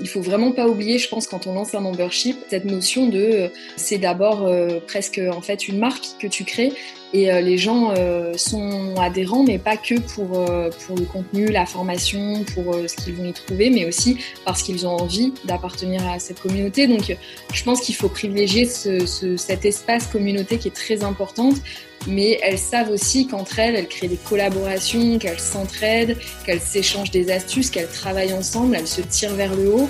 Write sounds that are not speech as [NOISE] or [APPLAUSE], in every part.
Il faut vraiment pas oublier, je pense, quand on lance un membership, cette notion de euh, c'est d'abord euh, presque en fait une marque que tu crées et euh, les gens euh, sont adhérents, mais pas que pour, euh, pour le contenu, la formation, pour ce qu'ils vont y trouver, mais aussi parce qu'ils ont envie d'appartenir à cette communauté. Donc je pense qu'il faut privilégier ce, ce, cet espace communauté qui est très importante, mais elles savent aussi qu'entre elles, elles créent des collaborations, qu'elles s'entraident, qu'elles s'échangent des astuces, qu'elles travaillent ensemble, elles se tirent vers le haut.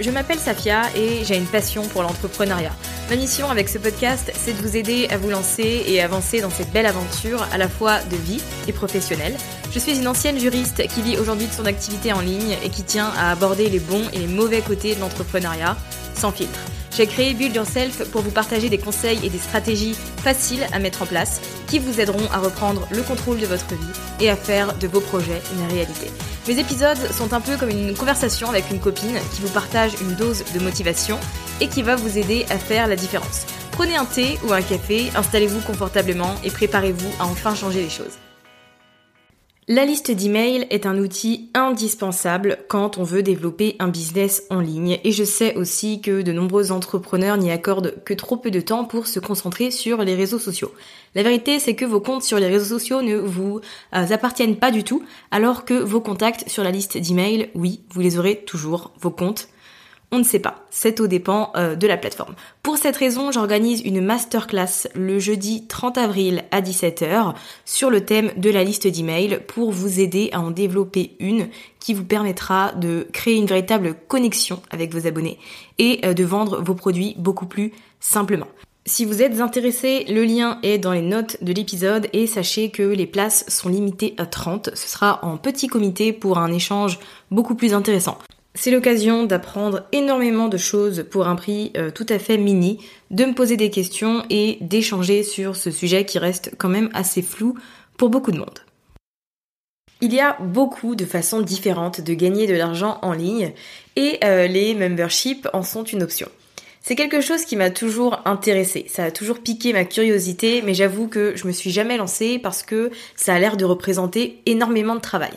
Je m'appelle Safia et j'ai une passion pour l'entrepreneuriat. Ma mission avec ce podcast, c'est de vous aider à vous lancer et avancer dans cette belle aventure à la fois de vie et professionnelle. Je suis une ancienne juriste qui vit aujourd'hui de son activité en ligne et qui tient à aborder les bons et les mauvais côtés de l'entrepreneuriat sans filtre. J'ai créé Build Yourself pour vous partager des conseils et des stratégies faciles à mettre en place qui vous aideront à reprendre le contrôle de votre vie et à faire de vos projets une réalité. Mes épisodes sont un peu comme une conversation avec une copine qui vous partage une dose de motivation et qui va vous aider à faire la différence. Prenez un thé ou un café, installez-vous confortablement et préparez-vous à enfin changer les choses. La liste d'emails est un outil indispensable quand on veut développer un business en ligne et je sais aussi que de nombreux entrepreneurs n'y accordent que trop peu de temps pour se concentrer sur les réseaux sociaux. La vérité c'est que vos comptes sur les réseaux sociaux ne vous euh, appartiennent pas du tout alors que vos contacts sur la liste d'emails, oui, vous les aurez toujours, vos comptes on ne sait pas, c'est au dépend euh, de la plateforme. Pour cette raison, j'organise une masterclass le jeudi 30 avril à 17h sur le thème de la liste d'emails pour vous aider à en développer une qui vous permettra de créer une véritable connexion avec vos abonnés et euh, de vendre vos produits beaucoup plus simplement. Si vous êtes intéressé, le lien est dans les notes de l'épisode et sachez que les places sont limitées à 30. Ce sera en petit comité pour un échange beaucoup plus intéressant. C'est l'occasion d'apprendre énormément de choses pour un prix euh, tout à fait mini, de me poser des questions et d'échanger sur ce sujet qui reste quand même assez flou pour beaucoup de monde. Il y a beaucoup de façons différentes de gagner de l'argent en ligne et euh, les memberships en sont une option. C'est quelque chose qui m'a toujours intéressé, ça a toujours piqué ma curiosité, mais j'avoue que je me suis jamais lancée parce que ça a l'air de représenter énormément de travail.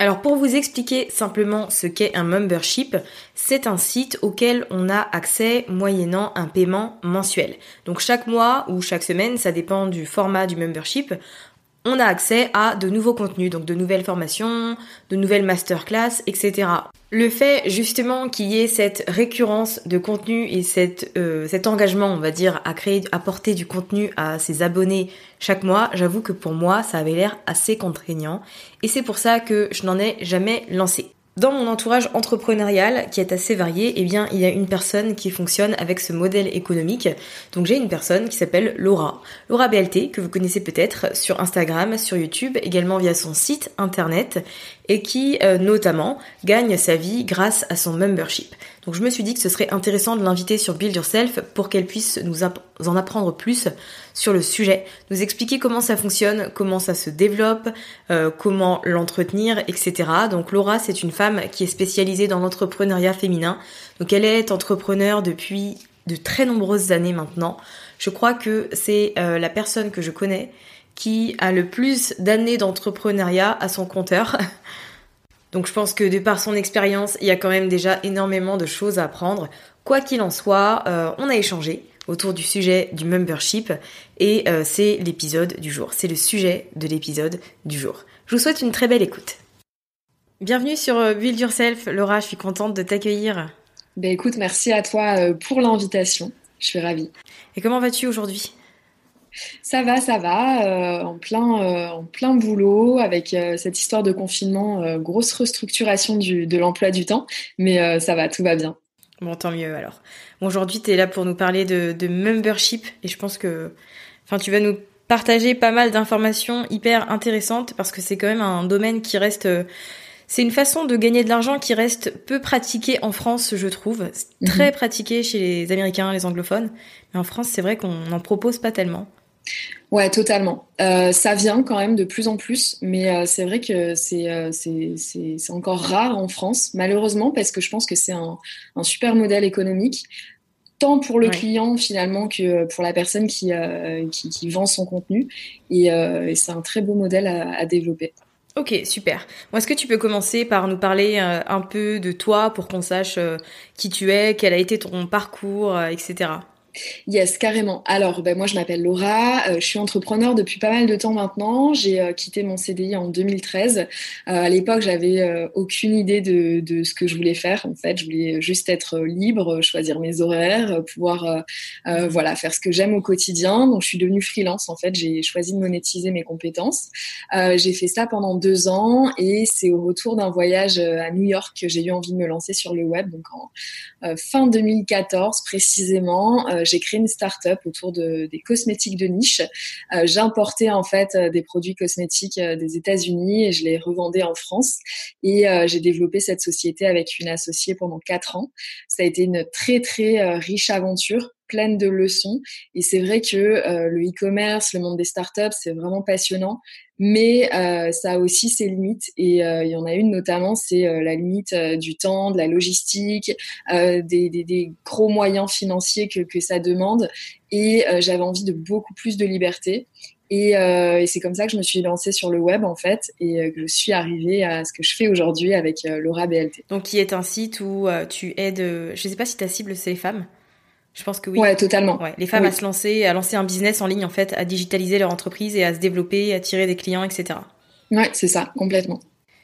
Alors pour vous expliquer simplement ce qu'est un membership, c'est un site auquel on a accès moyennant un paiement mensuel. Donc chaque mois ou chaque semaine, ça dépend du format du membership, on a accès à de nouveaux contenus, donc de nouvelles formations, de nouvelles masterclass, etc. Le fait justement qu'il y ait cette récurrence de contenu et euh, cet engagement, on va dire, à créer, à porter du contenu à ses abonnés chaque mois, j'avoue que pour moi, ça avait l'air assez contraignant. Et c'est pour ça que je n'en ai jamais lancé. Dans mon entourage entrepreneurial, qui est assez varié, eh bien, il y a une personne qui fonctionne avec ce modèle économique. Donc, j'ai une personne qui s'appelle Laura. Laura BLT, que vous connaissez peut-être sur Instagram, sur YouTube, également via son site internet. Et qui notamment gagne sa vie grâce à son membership. Donc je me suis dit que ce serait intéressant de l'inviter sur Build Yourself pour qu'elle puisse nous en apprendre plus sur le sujet, nous expliquer comment ça fonctionne, comment ça se développe, euh, comment l'entretenir, etc. Donc Laura, c'est une femme qui est spécialisée dans l'entrepreneuriat féminin. Donc elle est entrepreneur depuis de très nombreuses années maintenant. Je crois que c'est euh, la personne que je connais qui a le plus d'années d'entrepreneuriat à son compteur. [LAUGHS] Donc je pense que de par son expérience, il y a quand même déjà énormément de choses à apprendre. Quoi qu'il en soit, euh, on a échangé autour du sujet du membership et euh, c'est l'épisode du jour. C'est le sujet de l'épisode du jour. Je vous souhaite une très belle écoute. Bienvenue sur euh, Build Yourself, Laura, je suis contente de t'accueillir. Ben écoute, merci à toi pour l'invitation. Je suis ravie. Et comment vas-tu aujourd'hui? Ça va, ça va, euh, en, plein, euh, en plein boulot avec euh, cette histoire de confinement, grosse restructuration de l'emploi du temps, mais ça va, tout va bien. Bon, tant mieux alors. Aujourd'hui, tu es là pour nous parler de, membership et je pense que enfin, tu vas nous partager pas mal d'informations hyper intéressantes parce que c'est quand même un domaine qui reste... c'est une façon de gagner de l'argent qui reste peu pratiquée en France, je trouve. Très mhm. pratiquée chez les Américains, les anglophones. Mais en France, c'est vrai qu'on n'en propose pas tellement. Ouais, totalement. Euh, ça vient quand même de plus en plus, mais euh, c'est vrai que euh, c'est encore rare en France, malheureusement, parce que je pense que c'est un, super modèle économique, tant pour le client finalement que pour la personne qui, qui, vend son contenu, et, c'est un très beau modèle à, développer. Ok, super. Est-ce que tu peux commencer par nous parler un peu de toi pour qu'on sache qui tu es, quel a été ton parcours, etc. Yes, carrément. Alors, ben, moi, je m'appelle Laura. Euh, je suis entrepreneur depuis pas mal de temps maintenant. J'ai euh, quitté mon CDI en 2013. Euh, à l'époque, j'avais aucune idée de, ce que je voulais faire. En fait, je voulais juste être libre, choisir mes horaires, pouvoir, voilà, faire ce que j'aime au quotidien. Donc, je suis devenue freelance. En fait, j'ai choisi de monétiser mes compétences. j'ai fait ça pendant deux ans et c'est au retour d'un voyage à New York que j'ai eu envie de me lancer sur le web. Donc, en fin 2014 précisément j'ai créé une start-up autour de, des cosmétiques de niche. Euh, J'importais en fait euh, des produits cosmétiques euh, des États-Unis et je les revendais en France. Et j'ai développé cette société avec une associée pendant quatre ans. Ça a été une très très riche aventure pleine de leçons. Et c'est vrai que le e-commerce, le monde des startups, c'est vraiment passionnant. Mais euh, ça a aussi ses limites. Et euh, il y en a une notamment, c'est euh, la limite du temps, de la logistique, des, gros moyens financiers que, ça demande. Et j'avais envie de beaucoup plus de liberté. Et, c'est comme ça que je me suis lancée sur le web en fait. Et que je suis arrivée à ce que je fais aujourd'hui avec Laura BLT. Donc qui est un site où tu aides, je ne sais pas si ta cible c'est les femmes je pense que oui. Ouais, totalement. Ouais, les femmes à se lancer, à lancer un business en ligne, en fait, à digitaliser leur entreprise et à se développer, à attirer des clients, etc. Ouais, c'est ça, complètement.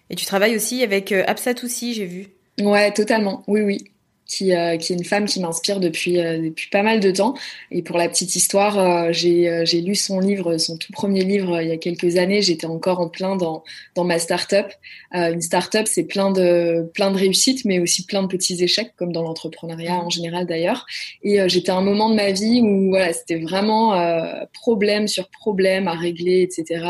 Et tu travailles aussi avec euh, Absatoussi, j'ai vu. Ouais, totalement. Oui, oui qui, euh, qui est une femme qui m'inspire depuis, euh, depuis pas mal de temps. Et pour la petite histoire, euh, j'ai, j'ai lu son livre, son tout premier livre il y a quelques années. J'étais encore en plein dans, dans ma start-up. une start-up, c'est plein de, plein de réussites, mais aussi plein de petits échecs, comme dans l'entrepreneuriat en général d'ailleurs. Et j'étais à un moment de ma vie où voilà, c'était vraiment problème sur problème à régler, etc.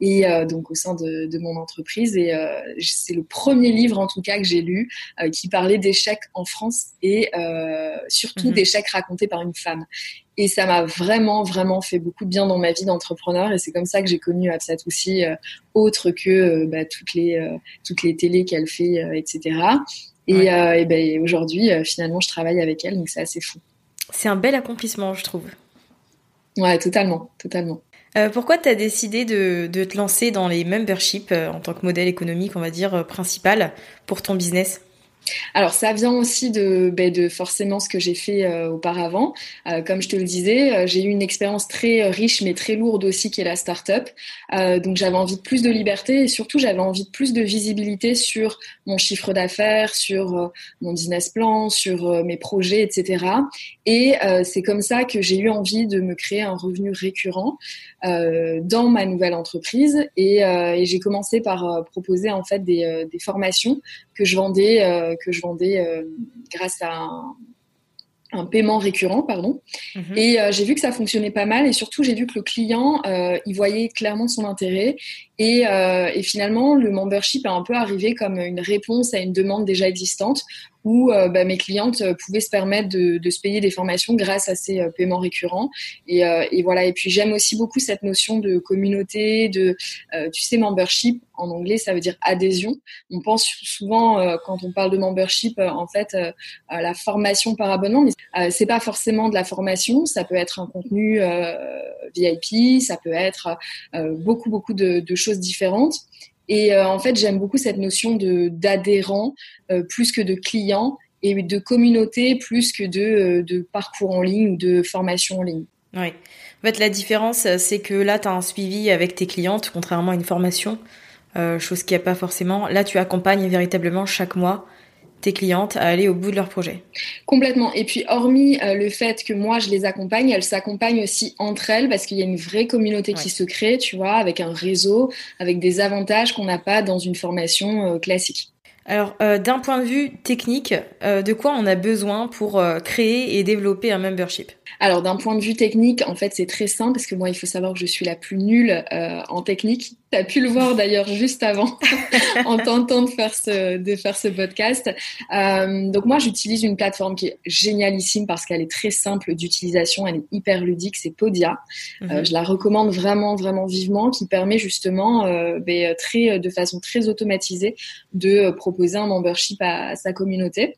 Et donc au sein de, de mon entreprise. Et c'est le premier livre en tout cas que j'ai lu qui parlait d'échecs en France et euh, surtout mhm. d'échecs racontés par une femme. Et ça m'a vraiment, vraiment fait beaucoup de bien dans ma vie d'entrepreneur. Et c'est comme ça que j'ai connu Absat aussi, euh, autre que euh, bah, toutes les toutes les télés qu'elle fait, etc. Et, ben, aujourd'hui, finalement, je travaille avec elle, donc c'est assez fou. C'est un bel accomplissement, je trouve. Ouais, totalement, totalement. pourquoi tu as décidé de, de, te lancer dans les memberships en tant que modèle économique, on va dire, principal pour ton business? Alors ça vient aussi de, ben, de forcément ce que j'ai fait euh, auparavant. Euh, comme je te le disais, euh, j'ai eu une expérience très riche mais très lourde aussi qui est la start-up. donc j'avais envie de plus de liberté et surtout j'avais envie de plus de visibilité sur mon chiffre d'affaires, sur mon business plan, sur mes projets, etc. Et c'est comme ça que j'ai eu envie de me créer un revenu récurrent dans ma nouvelle entreprise et, et j'ai commencé par proposer en fait des, des formations que je vendais que je vendais euh, grâce à un, paiement récurrent, pardon. Mhm. Et euh, j'ai vu que ça fonctionnait pas mal et surtout j'ai vu que le client, euh, il voyait clairement son intérêt Et, euh, et, finalement, le membership est un peu arrivé comme une réponse à une demande déjà existante où euh, bah, mes clientes euh, pouvaient se permettre de, se payer des formations grâce à ces paiements récurrents. Et, voilà. Et puis j'aime aussi beaucoup cette notion de communauté, de tu sais membership. En anglais, ça veut dire adhésion. On pense souvent quand on parle de membership, en fait, à la formation par abonnement, mais c'est pas forcément de la formation. Ça peut être un contenu VIP, ça peut être beaucoup beaucoup de choses différentes. Et euh, en fait, j'aime beaucoup cette notion de d'adhérent euh, plus que de client et de communauté plus que de, euh, de parcours en ligne ou de formation en ligne. Oui. En fait, la différence, c'est que là, tu as un suivi avec tes clientes, contrairement à une formation, chose qu'il n'y a pas forcément. Là, tu accompagnes véritablement chaque mois tes clientes à aller au bout de leur projet. Complètement. Et puis, hormis euh, le fait que moi, je les accompagne, elles s'accompagnent aussi entre elles parce qu'il y a une vraie communauté qui se crée, tu vois, avec un réseau, avec des avantages qu'on n'a pas dans une formation euh, classique. Alors, euh, d'un point de vue technique, de quoi on a besoin pour créer et développer un membership? Alors d'un point de vue technique, en fait, c'est très simple parce que moi, il faut savoir que je suis la plus nulle en technique. Tu as pu le voir d'ailleurs juste avant [LAUGHS] en tentant de faire ce, de faire ce podcast. Euh, donc moi, j'utilise une plateforme qui est génialissime parce qu'elle est très simple d'utilisation, elle est hyper ludique, c'est Podia. Euh, mhm. je la recommande vraiment, vraiment vivement, qui permet justement euh, ben, très, de façon très automatisée de proposer un membership à sa communauté.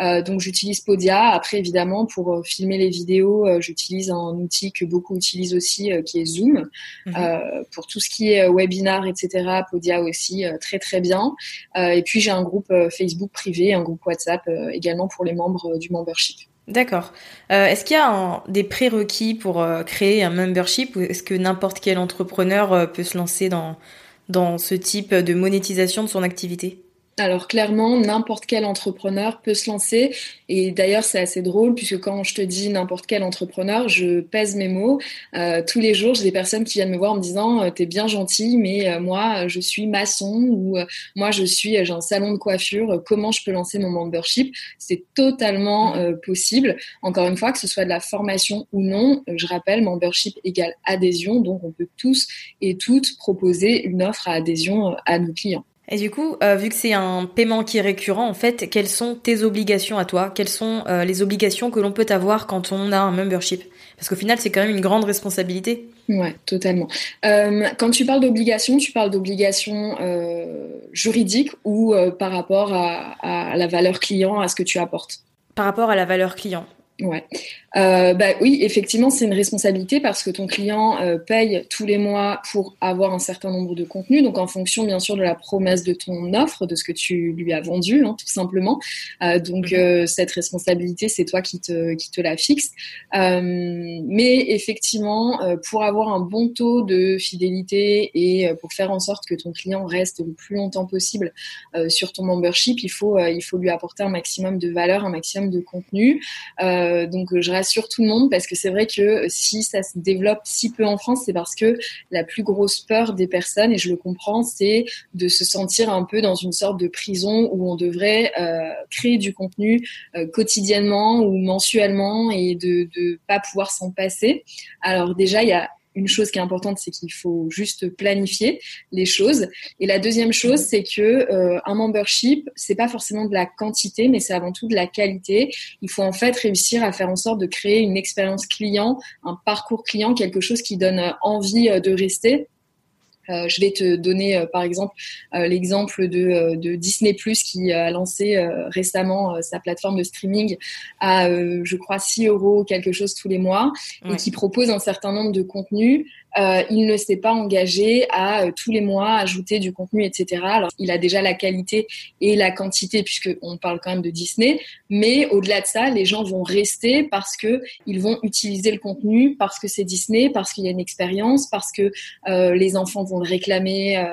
Euh, donc j'utilise Podia. Après évidemment pour euh, filmer les vidéos, euh, j'utilise un outil que beaucoup utilisent aussi, qui est Zoom. Mhm. pour tout ce qui est webinar, etc. Podia aussi très très bien. et puis j'ai un groupe Facebook privé, un groupe WhatsApp également pour les membres du membership. D'accord. est-ce qu'il y a des prérequis pour créer un membership ou est-ce que n'importe quel entrepreneur peut se lancer dans, dans ce type de monétisation de son activité? Alors clairement, n'importe quel entrepreneur peut se lancer. Et d'ailleurs, c'est assez drôle puisque quand je te dis n'importe quel entrepreneur, je pèse mes mots. Euh, tous les jours, j'ai des personnes qui viennent me voir en me disant euh, "T'es bien gentil, mais euh, moi, je suis maçon ou moi, je suis j'ai un salon de coiffure. Comment je peux lancer mon membership? C'est totalement possible. Encore une fois, que ce soit de la formation ou non, je rappelle, membership égale adhésion. Donc, on peut tous et toutes proposer une offre à adhésion à nos clients. Et du coup, euh, vu que c'est un paiement qui est récurrent, en fait, quelles sont tes obligations à toi? Quelles sont euh, les obligations que l'on peut avoir quand on a un membership? Parce qu'au final, c'est quand même une grande responsabilité. Ouais, totalement. Euh, quand tu parles d'obligations, tu parles d'obligations juridiques ou par rapport à, à la valeur client, à ce que tu apportes? Par rapport à la valeur client. Ouais. Euh, bah oui, effectivement, c'est une responsabilité parce que ton client euh, paye tous les mois pour avoir un certain nombre de contenus, donc en fonction bien sûr de la promesse de ton offre, de ce que tu lui as vendu, hein, tout simplement. Euh, donc mhm. euh, cette responsabilité, c'est toi qui te qui te la fixe. Mais effectivement, pour avoir un bon taux de fidélité et pour faire en sorte que ton client reste le plus longtemps possible sur ton membership, il faut il faut lui apporter un maximum de valeur, un maximum de contenu. donc je sur tout le monde parce que c'est vrai que si ça se développe si peu en France, c'est parce que la plus grosse peur des personnes, et je le comprends, c'est de se sentir un peu dans une sorte de prison où on devrait euh, créer du contenu euh, quotidiennement ou mensuellement et de ne pas pouvoir s'en passer. Alors déjà, il y a une chose qui est importante, c'est qu'il faut juste planifier les choses. Et la deuxième chose, c'est que euh, un membership, c'est pas forcément de la quantité, mais c'est avant tout de la qualité. Il faut en fait réussir à faire en sorte de créer une expérience client, un parcours client, quelque chose qui donne envie euh, de rester. Euh, je vais te donner euh, par exemple euh, l'exemple de, de, Disney Plus qui a lancé récemment sa plateforme de streaming à je crois 6 euros quelque chose tous les mois et qui propose un certain nombre de contenus euh, il ne s'est pas engagé à euh, tous les mois ajouter du contenu, etc. Alors, il a déjà la qualité et la quantité, puisqu'on parle quand même de Disney. Mais au-delà de ça, les gens vont rester parce que ils vont utiliser le contenu, parce que c'est Disney, parce qu'il y a une expérience, parce que euh, les enfants vont le réclamer.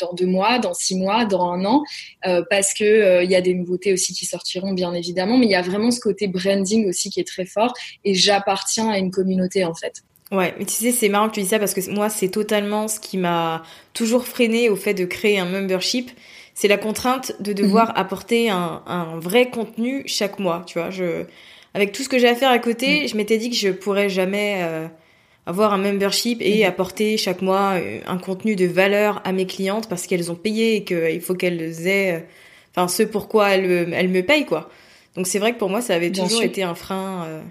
Dans deux mois, dans six mois, dans un an, parce que il y a des nouveautés aussi qui sortiront bien évidemment, mais il y a vraiment ce côté branding aussi qui est très fort et j'appartiens à une communauté en fait. Ouais, mais tu sais, c'est marrant que tu dis ça parce que moi, c'est totalement ce qui m'a toujours freiné au fait de créer un membership. C'est la contrainte de devoir mhm. apporter un, un, vrai contenu chaque mois, tu vois. Je, avec tout ce que j'ai à faire à côté, mhm. je m'étais dit que je pourrais jamais euh, avoir un membership et mhm. apporter chaque mois un contenu de valeur à mes clientes parce qu'elles ont payé et qu'il faut qu'elles aient, enfin, ce pourquoi elles, elles me payent, quoi. Donc c'est vrai que pour moi, ça avait toujours été un frein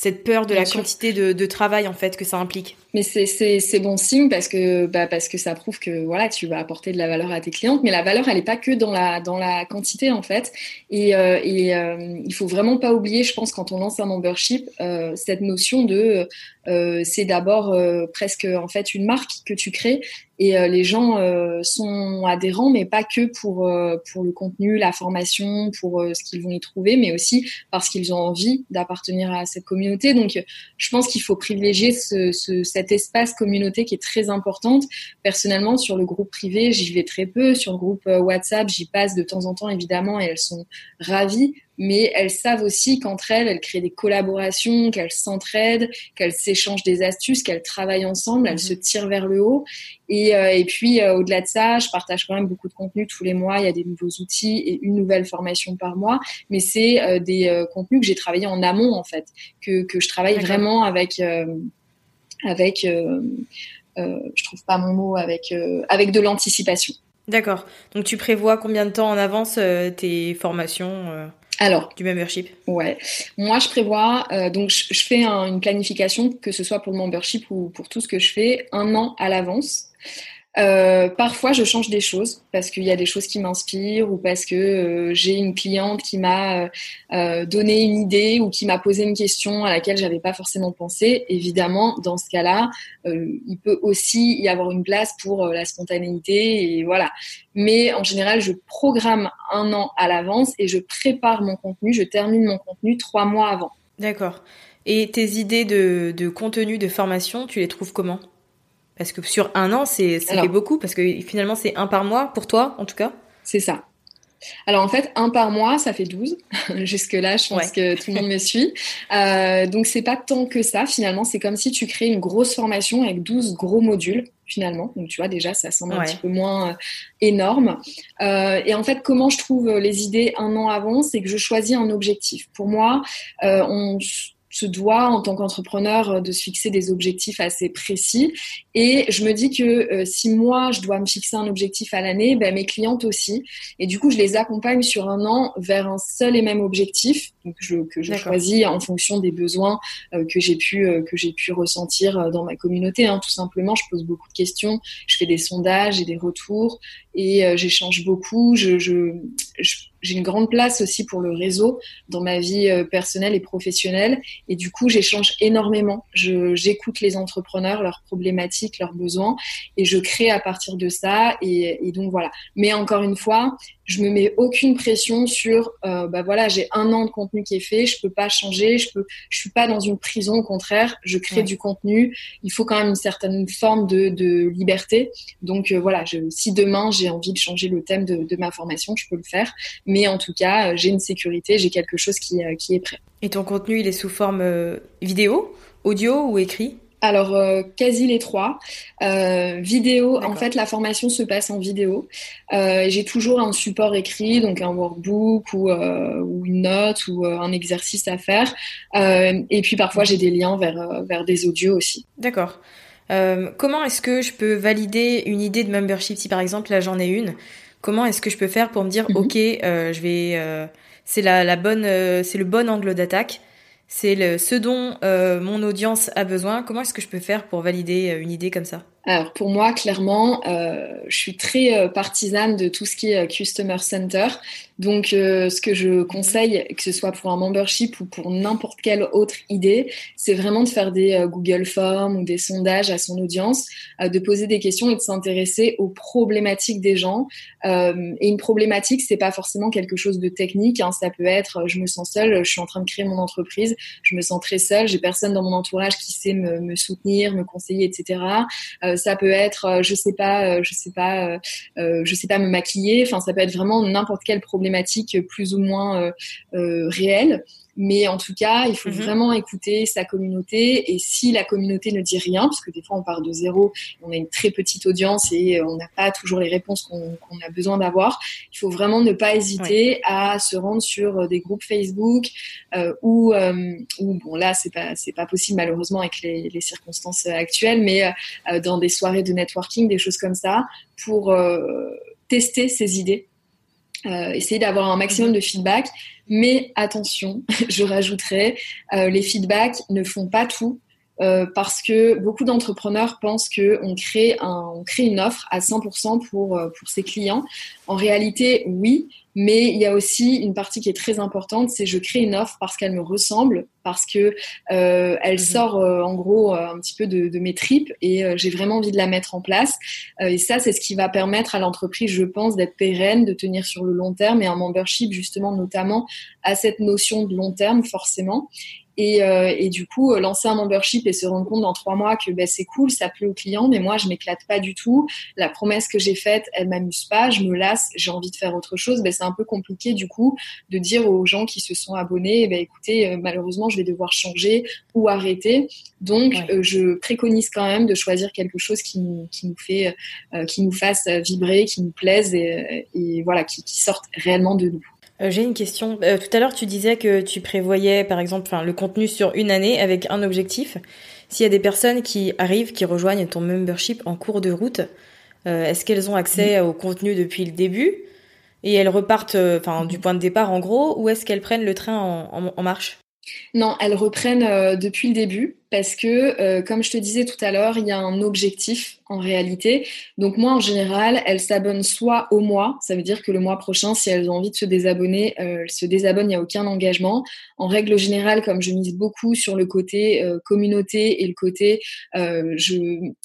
cette peur de la quantité de, de, travail en fait que ça implique. Mais c'est bon signe parce que bah, parce que ça prouve que voilà tu vas apporter de la valeur à tes clientes, mais la valeur elle est pas que dans la dans la quantité en fait. Et, euh, et euh, il faut vraiment pas oublier, je pense, quand on lance un membership, euh, cette notion de euh, c'est d'abord presque en fait une marque que tu crées et euh, les gens sont adhérents, mais pas que pour pour le contenu, la formation, pour ce qu'ils vont y trouver, mais aussi parce qu'ils ont envie d'appartenir à cette communauté. Donc, je pense qu'il faut privilégier ce, ce, cet espace communauté qui est très importante. Personnellement, sur le groupe privé, j'y vais très peu. Sur le groupe WhatsApp, j'y passe de temps en temps évidemment, et elles sont ravies mais elles savent aussi qu'entre elles, elles créent des collaborations, qu'elles s'entraident, qu'elles s'échangent des astuces, qu'elles travaillent ensemble, elles mhm. se tirent vers le haut. Et, euh, et puis, euh, au-delà de ça, je partage quand même beaucoup de contenu tous les mois. Il y a des nouveaux outils et une nouvelle formation par mois. Mais c'est euh, des contenus que j'ai travaillé en amont, en fait, que, que je travaille vraiment avec... avec je trouve pas mon mot, avec, avec de l'anticipation. D'accord. Donc tu prévois combien de temps en avance tes formations alors, du membership. Ouais. Moi, je prévois, euh, donc je, fais une planification, que ce soit pour le membership ou pour tout ce que je fais, un an à l'avance. Euh, parfois, je change des choses parce qu'il y a des choses qui m'inspirent ou parce que euh, j'ai une cliente qui m'a euh, donné une idée ou qui m'a posé une question à laquelle j'avais pas forcément pensé. Évidemment, dans ce cas-là, il peut aussi y avoir une place pour la spontanéité et voilà. Mais en général, je programme un an à l'avance et je prépare mon contenu. Je termine mon contenu trois mois avant. D'accord. Et tes idées de, de contenu de formation, tu les trouves comment? Parce que sur un an, c'est ça fait beaucoup parce que finalement c'est un par mois pour toi en tout cas. C'est ça. Alors en fait, un par mois, ça fait 12. [LAUGHS] Jusque-là, je pense que tout le monde me [LAUGHS] suit. Euh, donc c'est pas tant que ça. Finalement, c'est comme si tu crées une grosse formation avec 12 gros modules finalement. Donc tu vois déjà, ça semble un petit peu moins euh, énorme. Euh, et en fait, comment je trouve les idées un an avant, c'est que je choisis un objectif. Pour moi, euh, on se doit en tant qu'entrepreneur euh, de se fixer des objectifs assez précis. Et je me dis que euh, si moi, je dois me fixer un objectif à l'année, ben, mes clientes aussi. Et du coup, je les accompagne sur un an vers un seul et même objectif donc je, que je choisis en fonction des besoins euh, que j'ai pu que j'ai pu ressentir dans ma communauté. Hein. Tout simplement, je pose beaucoup de questions, je fais des sondages et des retours et j'échange beaucoup. je, je, je j'ai une grande place aussi pour le réseau dans ma vie euh, personnelle et professionnelle. Et du coup, j'échange énormément. J'écoute les entrepreneurs, leurs problématiques, leurs besoins, et je crée à partir de ça. Et, et donc voilà. Mais encore une fois, je me mets aucune pression sur euh, bah voilà j'ai un an de contenu qui est fait je peux pas changer je peux je suis pas dans une prison au contraire je crée du contenu. Il faut quand même une certaine forme de, de liberté. Donc euh, voilà je, si demain j'ai envie de changer le thème de, de, ma formation je peux le faire. Mais en tout cas euh, j'ai une sécurité j'ai quelque chose qui, euh, qui est prêt. Et ton contenu il est sous forme vidéo audio ou écrit? Alors, euh, quasi les trois. Euh, vidéo, en fait, la formation se passe en vidéo. Euh, j'ai toujours un support écrit, donc un workbook ou, ou une note ou un exercice à faire. et puis parfois, j'ai des liens vers, vers des audios aussi. D'accord. comment est-ce que je peux valider une idée de membership? Si par exemple, là, j'en ai une, comment est-ce que je peux faire pour me dire, mhm. OK, je vais... c'est la, la bonne, c'est le bon angle d'attaque c'est ce dont euh, mon audience a besoin. Comment est-ce que je peux faire pour valider euh, une idée comme ça? Alors pour moi, clairement, euh, je suis très euh, partisane de tout ce qui est euh, Customer Center. Donc euh, ce que je conseille, que ce soit pour un membership ou pour n'importe quelle autre idée, c'est vraiment de faire des Google Forms ou des sondages à son audience, de poser des questions et de s'intéresser aux problématiques des gens. et une problématique, c'est pas forcément quelque chose de technique. Hein. Ça peut être, je me sens seule, je suis en train de créer mon entreprise, je me sens très seule, j'ai personne dans mon entourage qui sait me, me soutenir, me conseiller, etc ça peut être, euh, je sais pas, euh, je sais pas, euh, je sais pas me maquiller. Enfin, ça peut être vraiment n'importe quelle problématique plus ou moins réelle. Mais en tout cas, il faut Mhm. vraiment écouter sa communauté. Et si la communauté ne dit rien, parce que des fois on part de zéro, on a une très petite audience et on n'a pas toujours les réponses qu'on a besoin d'avoir, il faut vraiment ne pas hésiter à se rendre sur des groupes Facebook euh, ou, euh, ou bon là c'est pas c'est pas possible malheureusement avec les, les circonstances actuelles, mais euh, dans des soirées de networking, des choses comme ça, pour euh, tester ses idées. Euh, essayer d'avoir un maximum de feedback, mais attention, [LAUGHS] je rajouterais, euh, les feedbacks ne font pas tout. euh, parce que beaucoup d'entrepreneurs pensent que on crée, un, on crée une offre à 100% pour, euh, pour ses clients. En réalité, oui, mais il y a aussi une partie qui est très importante, c'est je crée une offre parce qu'elle me ressemble, parce que euh, elle sort euh, en gros euh, un petit peu de, de mes tripes et euh, j'ai vraiment envie de la mettre en place. Euh, et ça, c'est ce qui va permettre à l'entreprise, je pense, d'être pérenne, de tenir sur le long terme et un membership justement notamment à cette notion de long terme forcément. Et, euh, et du coup, euh, lancer un membership et se rendre compte dans trois mois que ben, c'est cool, ça plaît aux clients, mais moi, je m'éclate pas du tout. La promesse que j'ai faite, elle m'amuse pas, je me lasse, j'ai envie de faire autre chose. Ben, c'est un peu compliqué du coup de dire aux gens qui se sont abonnés, ben, écoutez, euh, malheureusement, je vais devoir changer ou arrêter. Donc, Ouais. euh, je préconise quand même de choisir quelque chose qui nous, qui nous fait, euh, qui nous fasse vibrer, qui nous plaise et, et voilà, qui, qui sorte réellement de nous. Euh, J'ai une question. Euh, tout à l'heure, tu disais que tu prévoyais, par exemple, le contenu sur une année avec un objectif. S'il y a des personnes qui arrivent, qui rejoignent ton membership en cours de route, euh, est-ce qu'elles ont accès au contenu depuis le début et elles repartent, enfin, du point de départ en gros, ou est-ce qu'elles prennent le train en, en- en marche? Non, elles reprennent euh, depuis le début parce que, euh, comme je te disais tout à l'heure, il y a un objectif en réalité. Donc moi, en général, elles s'abonnent soit au mois, ça veut dire que le mois prochain, si elles ont envie de se désabonner, euh, elles se désabonnent, il n'y a aucun engagement. En règle générale, comme je mise beaucoup sur le côté euh, communauté et le côté, euh,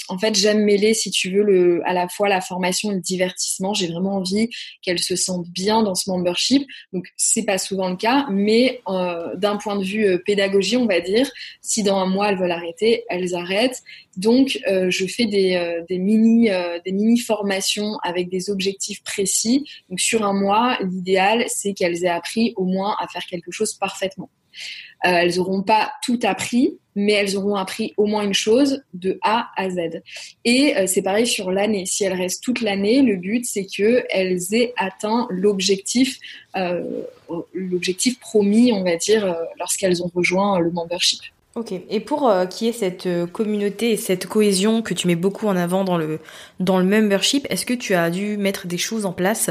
en fait, j'aime mêler, si tu veux, le, à la fois la formation et le divertissement. J'ai vraiment envie qu'elles se sentent bien dans ce membership. Donc c'est pas souvent le cas, mais d'un point de vue pédagogie, on va dire, si dans un mois elles veulent arrêter, elles arrêtent. Donc je fais des, des mini euh, des mini formations avec des objectifs précis. Donc sur un mois, l'idéal c'est qu'elles aient appris au moins à faire quelque chose parfaitement. Euh, elles n'auront pas tout appris, mais elles auront appris au moins une chose de A à Z. Et euh, c'est pareil sur l'année. Si elles restent toute l'année, le but c'est que elles aient atteint l'objectif, euh, l'objectif promis, on va dire, euh, lorsqu'elles ont rejoint le membership. Ok. Et pour euh, qu'il y ait cette euh, communauté et cette cohésion que tu mets beaucoup en avant dans le, dans le membership, est-ce que tu as dû mettre des choses en place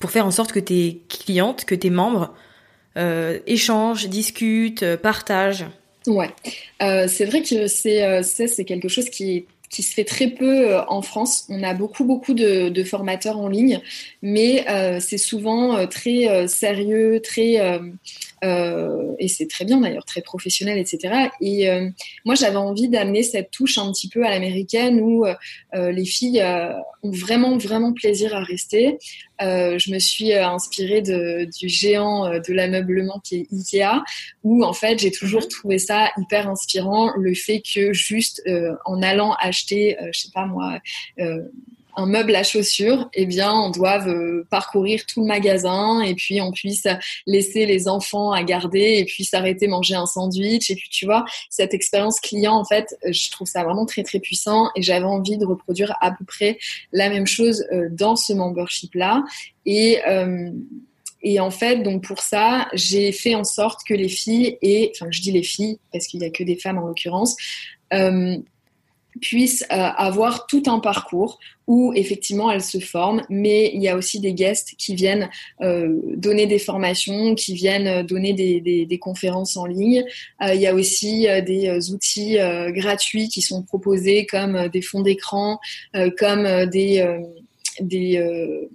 pour faire en sorte que tes clientes, que tes membres euh, échangent, discutent, euh, partagent? Ouais, c'est vrai que c'est quelque chose qui qui se fait très peu en France. On a beaucoup beaucoup de, formateurs en ligne, mais c'est souvent très sérieux, très et c'est très bien d'ailleurs, très professionnel, etc. Et euh, moi, j'avais envie d'amener cette touche un petit peu à l'américaine où euh, les filles euh, ont vraiment vraiment plaisir à rester. Euh, je me suis euh, inspirée de, du géant euh, de l'ameublement qui est Ikea, où en fait j'ai toujours trouvé ça hyper inspirant, le fait que juste euh, en allant acheter, euh, je sais pas moi, euh, un meuble à chaussures, eh bien, on doive euh, parcourir tout le magasin et puis on puisse laisser les enfants à garder et puis s'arrêter manger un sandwich. Et puis, tu vois, cette expérience client, en fait, euh, je trouve ça vraiment très, très puissant et j'avais envie de reproduire à peu près la même chose euh, dans ce membership-là. Et, euh, et en fait, donc pour ça, j'ai fait en sorte que les filles et, enfin, je dis les filles parce qu'il n'y a que des femmes en l'occurrence, puissent euh, avoir tout un parcours où effectivement elles se forment, mais il y a aussi des guests qui viennent euh, donner des formations, qui viennent donner des, conférences en ligne. Euh, il y a aussi euh, des euh, outils euh, gratuits qui sont proposés comme euh, des fonds d'écran, euh, comme euh, des, euh, des euh,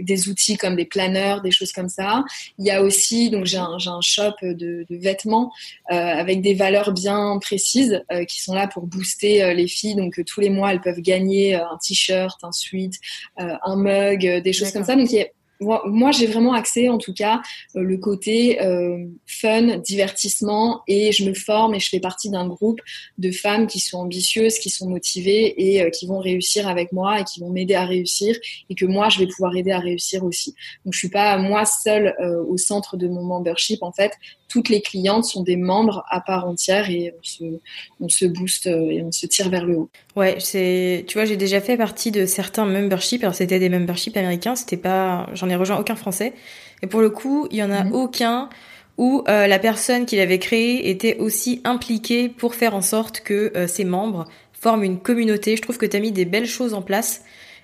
des outils comme des planeurs, des choses comme ça. Il y a aussi, donc j'ai un, un shop de, de vêtements euh, avec des valeurs bien précises euh, qui sont là pour booster euh, les filles. Donc tous les mois, elles peuvent gagner un t-shirt, un sweat, un mug, des choses comme ça. Donc il y a moi, j'ai vraiment accès, en tout cas, euh, le côté euh, fun, divertissement, et je me forme et je fais partie d'un groupe de femmes qui sont ambitieuses, qui sont motivées et euh, qui vont réussir avec moi et qui vont m'aider à réussir et que moi, je vais pouvoir aider à réussir aussi. Donc, je suis pas moi seule au centre de mon membership. En fait, toutes les clientes sont des membres à part entière et on se, on se booste et on se tire vers le haut. Ouais, c'est, tu vois, j'ai déjà fait partie de certains memberships. Alors, c'était des memberships américains, c'était pas, j'en ai rejoint aucun français. Et pour le coup, il y en a mhm. aucun où euh, la personne qui l'avait créé était aussi impliquée pour faire en sorte que euh, ses membres forment une communauté. Je trouve que tu as mis des belles choses en place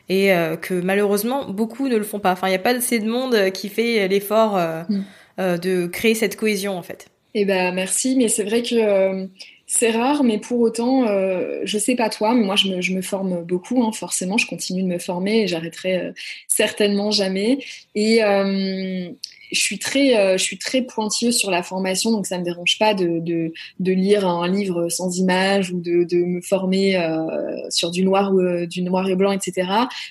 et euh, que malheureusement beaucoup ne le font pas. Enfin, il n'y a pas assez de monde qui fait l'effort mhm. De créer cette cohésion en fait. Eh ben merci, mais c'est vrai que c'est rare, mais pour autant, euh, je sais pas toi, mais moi je me, forme beaucoup, hein, forcément, je continue de me former et j'arrêterai euh, certainement jamais. Et euh, je suis très, euh, je suis très pointilleuse sur la formation, donc ça me dérange pas de, lire un livre sans image ou de, de me former sur du noir ou du noir et blanc, etc.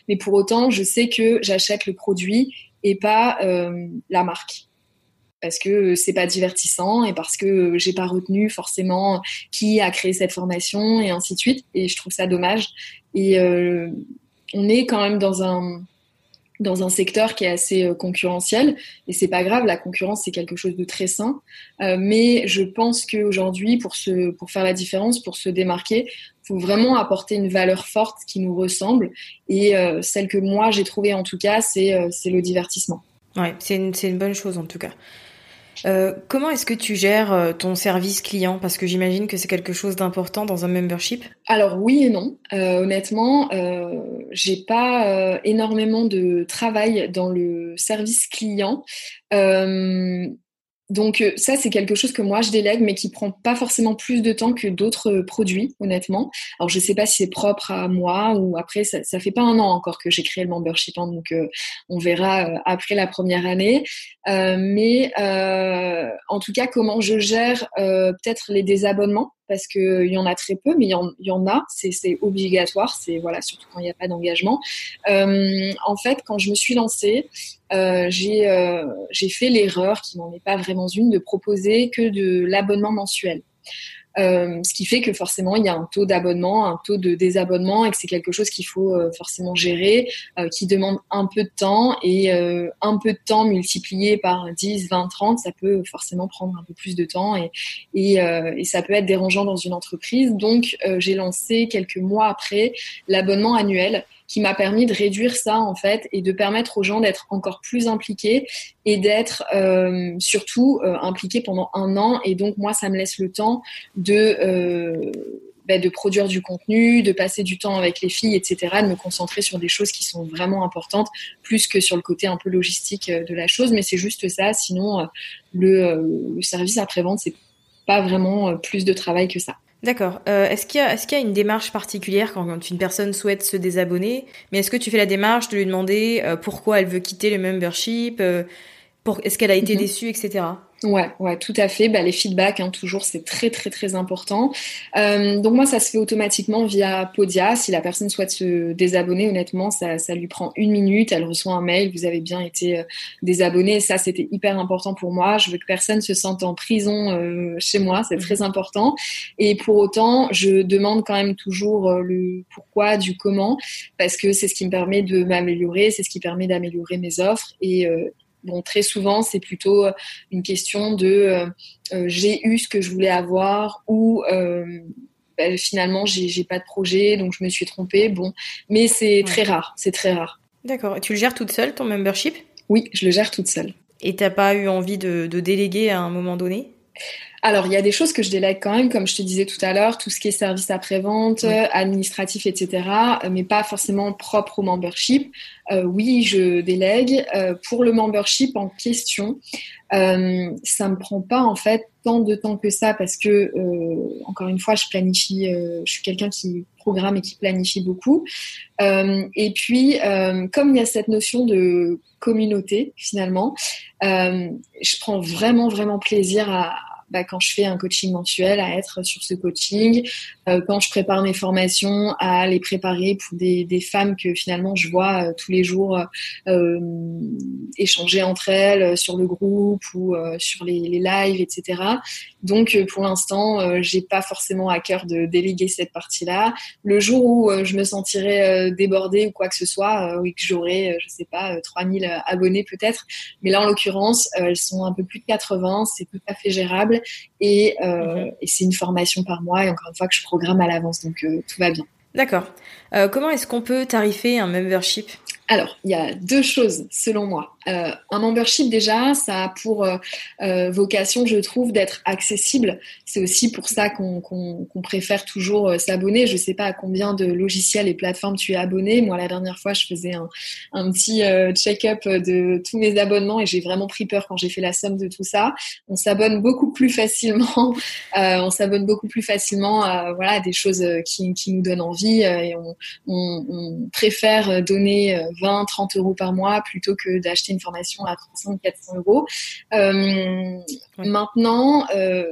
Mais pour autant, je sais que j'achète le produit et pas la marque parce que c'est pas divertissant et parce que j'ai pas retenu forcément qui a créé cette formation et ainsi de suite. Et je trouve ça dommage. Et euh, on est quand même dans un dans un secteur qui est assez euh, concurrentiel. Et c'est pas grave la concurrence c'est quelque chose de très sain. Euh, mais je pense qu'aujourd'hui pour se pour faire la différence pour se démarquer faut vraiment apporter une valeur forte qui nous ressemble. Et celle que moi j'ai trouvée en tout cas c'est c'est le divertissement. Ouais c'est une une bonne chose en tout cas euh, comment est-ce que tu gères euh, ton service client? Parce que j'imagine que c'est quelque chose d'important dans un membership. Alors oui et non. Euh, honnêtement, j'ai pas énormément de travail dans le service client. Donc euh, ça, c'est quelque chose que moi je délègue, mais qui prend pas forcément plus de temps que d'autres euh, produits, honnêtement. Alors je sais pas si c'est propre à moi ou après, ça, ça fait pas un an encore que j'ai créé le membership, hein, donc euh, on verra après la première année. mais en tout cas, comment je gère peut-être les désabonnements? Parce qu'il y en a très peu, mais il y en, a, c'est obligatoire, c'est voilà, surtout quand il n'y a pas d'engagement. Euh, en fait, quand je me suis lancée, euh, euh, j'ai fait l'erreur, qui n'en est pas vraiment une, de proposer que de l'abonnement mensuel. Euh, ce qui fait que forcément il y a un taux d'abonnement, un taux de désabonnement et que c'est quelque chose qu'il faut euh, forcément gérer, euh, qui demande un peu de temps et un peu de temps multiplié par 10, 20, 30, ça peut forcément prendre un peu plus de temps et, et, et ça peut être dérangeant dans une entreprise. Donc j'ai lancé quelques mois après l'abonnement annuel qui m'a permis de réduire ça en fait et de permettre aux gens d'être encore plus impliqués et d'être euh, surtout euh, impliqués pendant un an. Et donc moi, ça me laisse le temps de euh, bah, produire du contenu, de passer du temps avec les filles, etc., de me concentrer sur des choses qui sont vraiment importantes, plus que sur le côté un peu logistique de la chose. Mais c'est juste ça. Sinon, le, le service après-vente, c'est pas vraiment plus de travail que ça. D'accord. Euh, est-ce qu'il y, a une démarche particulière quand, une personne souhaite se désabonner? Mais est-ce que tu fais la démarche de lui demander euh, pourquoi elle veut quitter le membership? Euh, pour, Est-ce qu'elle a été mhm. déçue, etc. Ouais, ouais, tout à fait. Bah, les feedbacks, hein, toujours, c'est très, très, très important. Euh, donc moi, ça se fait automatiquement via Podia. Si la personne souhaite se désabonner, honnêtement, ça, ça lui prend une minute. Elle reçoit un mail. Vous avez bien été euh, désabonné. ça, c'était hyper important pour moi. Je veux que personne se sente en prison euh, chez moi. C'est très important. Et pour autant, je demande quand même toujours euh, le pourquoi, du comment, parce que c'est ce qui me permet de m'améliorer. C'est ce qui permet d'améliorer mes offres. Et, euh, Bon, très souvent, c'est plutôt euh, une question de euh, euh, j'ai eu ce que je voulais avoir ou ben, finalement j'ai pas de projet donc je me suis trompée. Bon, mais c'est très rare, c'est très rare. D'accord. Tu le gères toute seule ton membership? Oui, je le gère toute seule. Et t'as pas eu envie de, de déléguer à un moment donné? Alors, il y a des choses que je délègue quand même, comme je te disais tout à l'heure, tout ce qui est service après-vente, administratif, etc., mais pas forcément propre au membership. Euh, oui, je délègue. Euh, pour le membership en question, euh, ça me prend pas en fait tant de temps que ça parce que, euh, encore une fois, je planifie, je suis quelqu'un qui programme et qui planifie beaucoup. et puis, comme il y a cette notion de communauté, finalement, je prends vraiment, vraiment plaisir à bah, quand je fais un coaching mensuel, à être sur ce coaching, euh, quand je prépare mes formations, à les préparer pour des, femmes que finalement je vois euh, tous les jours euh, échanger entre elles sur le groupe ou sur les, lives, etc. Donc pour l'instant, j'ai pas forcément à cœur de déléguer cette partie-là. Le jour où je me sentirai débordée ou quoi que ce soit, oui que j'aurai, je sais pas, 3000 abonnés peut-être, mais là en l'occurrence, elles sont un peu plus de 80, c'est tout à fait gérable et, euh, mhm. et c'est une formation par mois et encore une fois que je programme à l'avance, donc euh, tout va bien. D'accord. Euh, comment est-ce qu'on peut tarifer un membership? Alors, il y a deux choses selon moi. Euh, un membership déjà, ça a pour euh, euh, vocation, je trouve, d'être accessible. C'est aussi pour ça qu'on préfère toujours s'abonner. Je ne sais pas à combien de logiciels et plateformes tu es abonné. Moi, la dernière fois, je faisais un, petit check-up de tous mes abonnements et j'ai vraiment pris peur quand j'ai fait la somme de tout ça. On s'abonne beaucoup plus facilement. [LAUGHS] on s'abonne beaucoup plus facilement à voilà, des choses qui, nous donnent envie et on préfère donner 20, 30 euros par mois plutôt que d'acheter une formation à 300, 400 euros. Euh, maintenant, euh,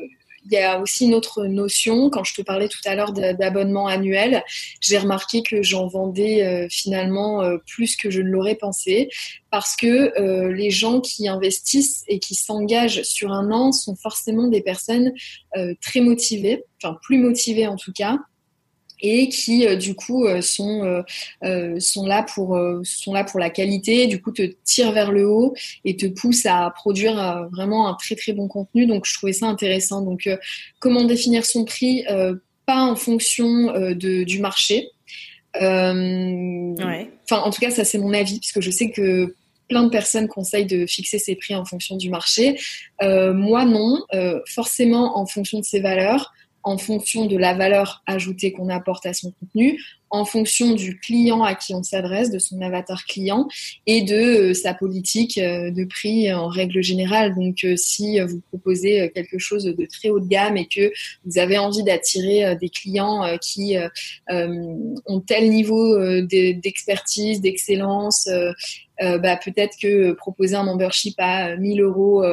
il y a aussi une autre notion. Quand je te parlais tout à l'heure d'abonnement annuel, j'ai remarqué que j'en vendais euh, finalement plus que je ne l'aurais pensé parce que les gens qui investissent et qui s'engagent sur un an sont forcément des personnes très motivées, enfin plus motivées en tout cas, et qui euh, du coup euh, sont euh, sont là pour sont là pour la qualité, du coup te tirent vers le haut et te poussent à produire vraiment un très très bon contenu. Donc je trouvais ça intéressant. Donc comment définir son prix pas en fonction de, du marché. Enfin, en tout cas, ça c'est mon avis, puisque je sais que plein de personnes conseillent de fixer ses prix en fonction du marché. moi, non. forcément, en fonction de ses valeurs, en fonction de la valeur ajoutée qu'on apporte à son contenu, en fonction du client à qui on s'adresse, de son avatar client et de euh, sa politique euh, de prix en règle générale. Donc, euh, si vous proposez quelque chose de très haut de gamme et que vous avez envie d'attirer des clients qui ont tel niveau d'expertise, d'excellence, bah, peut-être que proposer un membership à 1000 euros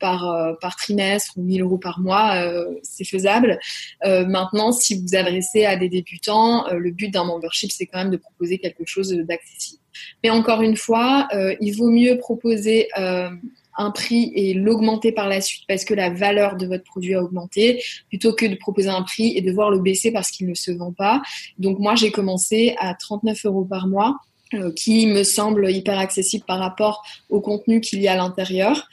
par, par trimestre ou 1000 euros par mois, c'est faisable. maintenant, si vous adressez à des débutants, le but d'un membership, c'est quand même de proposer quelque chose d'accessible. Mais encore une fois, euh, il vaut mieux proposer euh, un prix et l'augmenter par la suite parce que la valeur de votre produit a augmenté, plutôt que de proposer un prix et de voir le baisser parce qu'il ne se vend pas. Donc moi, j'ai commencé à 39 euros par mois euh, qui me semble hyper accessible par rapport au contenu qu'il y a à l'intérieur.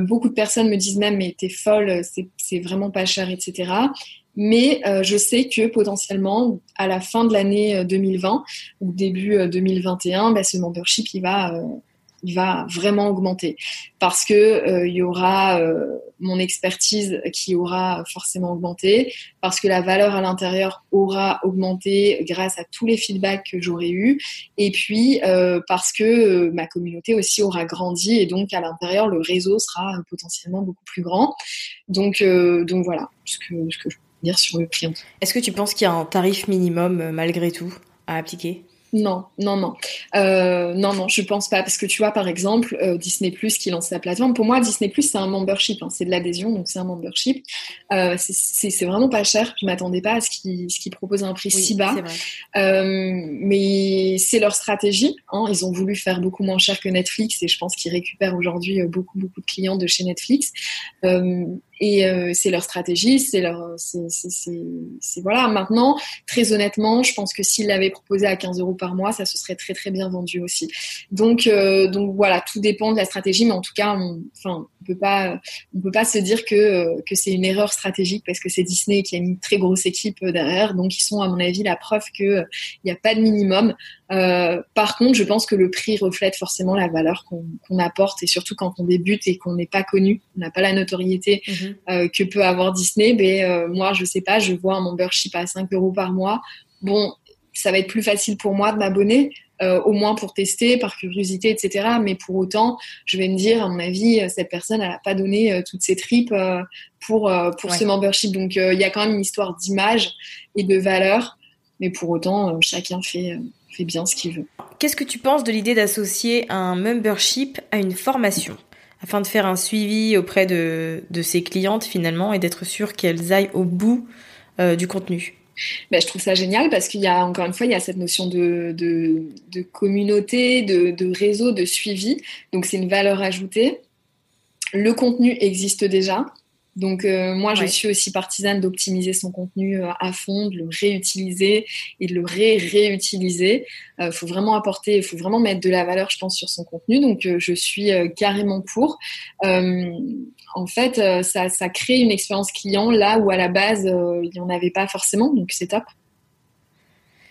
beaucoup de personnes me disent même mais t'es folle, c'est vraiment pas cher, etc. Mais euh, je sais que potentiellement, à la fin de l'année 2020 euh, ou début 2021, euh, bah, ce membership, il va, va vraiment augmenter parce que il y aura mon expertise qui aura forcément augmenté, parce que la valeur à l'intérieur aura augmenté grâce à tous les feedbacks que j'aurai eus, et puis parce que ma communauté aussi aura grandi et donc à l'intérieur le réseau sera potentiellement beaucoup plus grand. Donc, donc voilà ce que, ce que je sur le prix. Est-ce que tu penses qu'il y a un tarif minimum euh, malgré tout à appliquer? Non, non, non. Euh, non, non, je pense pas. Parce que tu vois, par exemple, euh, Disney Plus qui lance sa plateforme. Pour moi, Disney Plus, c'est un membership. Hein. c'est de l'adhésion, donc c'est un membership. Euh, c'est vraiment pas cher. Je m'attendais pas à ce qu'ils qu proposent un prix si bas. mais c'est leur stratégie. Hein. Ils ont voulu faire beaucoup moins cher que Netflix et je pense qu'ils récupèrent aujourd'hui beaucoup, beaucoup de clients de chez Netflix. Et c'est leur stratégie, c'est leur, voilà. Maintenant, très honnêtement, je pense que s'ils l'avaient proposé à 15 euros par mois, ça se serait très très bien vendu aussi. Donc euh, donc voilà, tout dépend de la stratégie, mais en tout cas, on, enfin, on peut pas on peut pas se dire que euh, que c'est une erreur stratégique parce que c'est Disney qui a une très grosse équipe euh, derrière, donc ils sont à mon avis la preuve que il n'y a pas de minimum. Par contre, je pense que le prix reflète forcément la valeur qu'on apporte et surtout quand on débute et qu'on n'est pas connu, on n'a pas la notoriété mhm. que peut avoir Disney. Ben moi, je sais pas, je vois un membership à 5 euros par mois. Bon, ça va être plus facile pour moi de m'abonner, euh, au moins pour tester, par curiosité, etc. Mais pour autant, je vais me dire, à mon avis, euh, cette personne, elle n'a pas donné euh, toutes ses tripes pour, pour ce membership. Donc, il y a quand même une histoire d'image et de valeur. Mais pour autant, chacun fait, fait bien ce qu'il veut. Qu'est-ce que tu penses de l'idée d'associer un membership à une formation afin de faire un suivi auprès de, de ses clientes finalement et d'être sûr qu'elles aillent au bout du contenu? Ben, je trouve ça génial parce qu'il y a encore une fois il y a cette notion de, de, de communauté, de, de, réseau, de suivi. Donc c'est une valeur ajoutée. Le contenu existe déjà. Donc euh, moi, je suis aussi partisane d'optimiser son contenu euh, à fond, de le réutiliser et de le ré-réutiliser. Il euh, faut vraiment apporter, il faut vraiment mettre de la valeur, je pense, sur son contenu. Donc je suis carrément pour. en fait, ça, ça, crée une expérience client là où à la base, il n'y en avait pas forcément. Donc c'est top.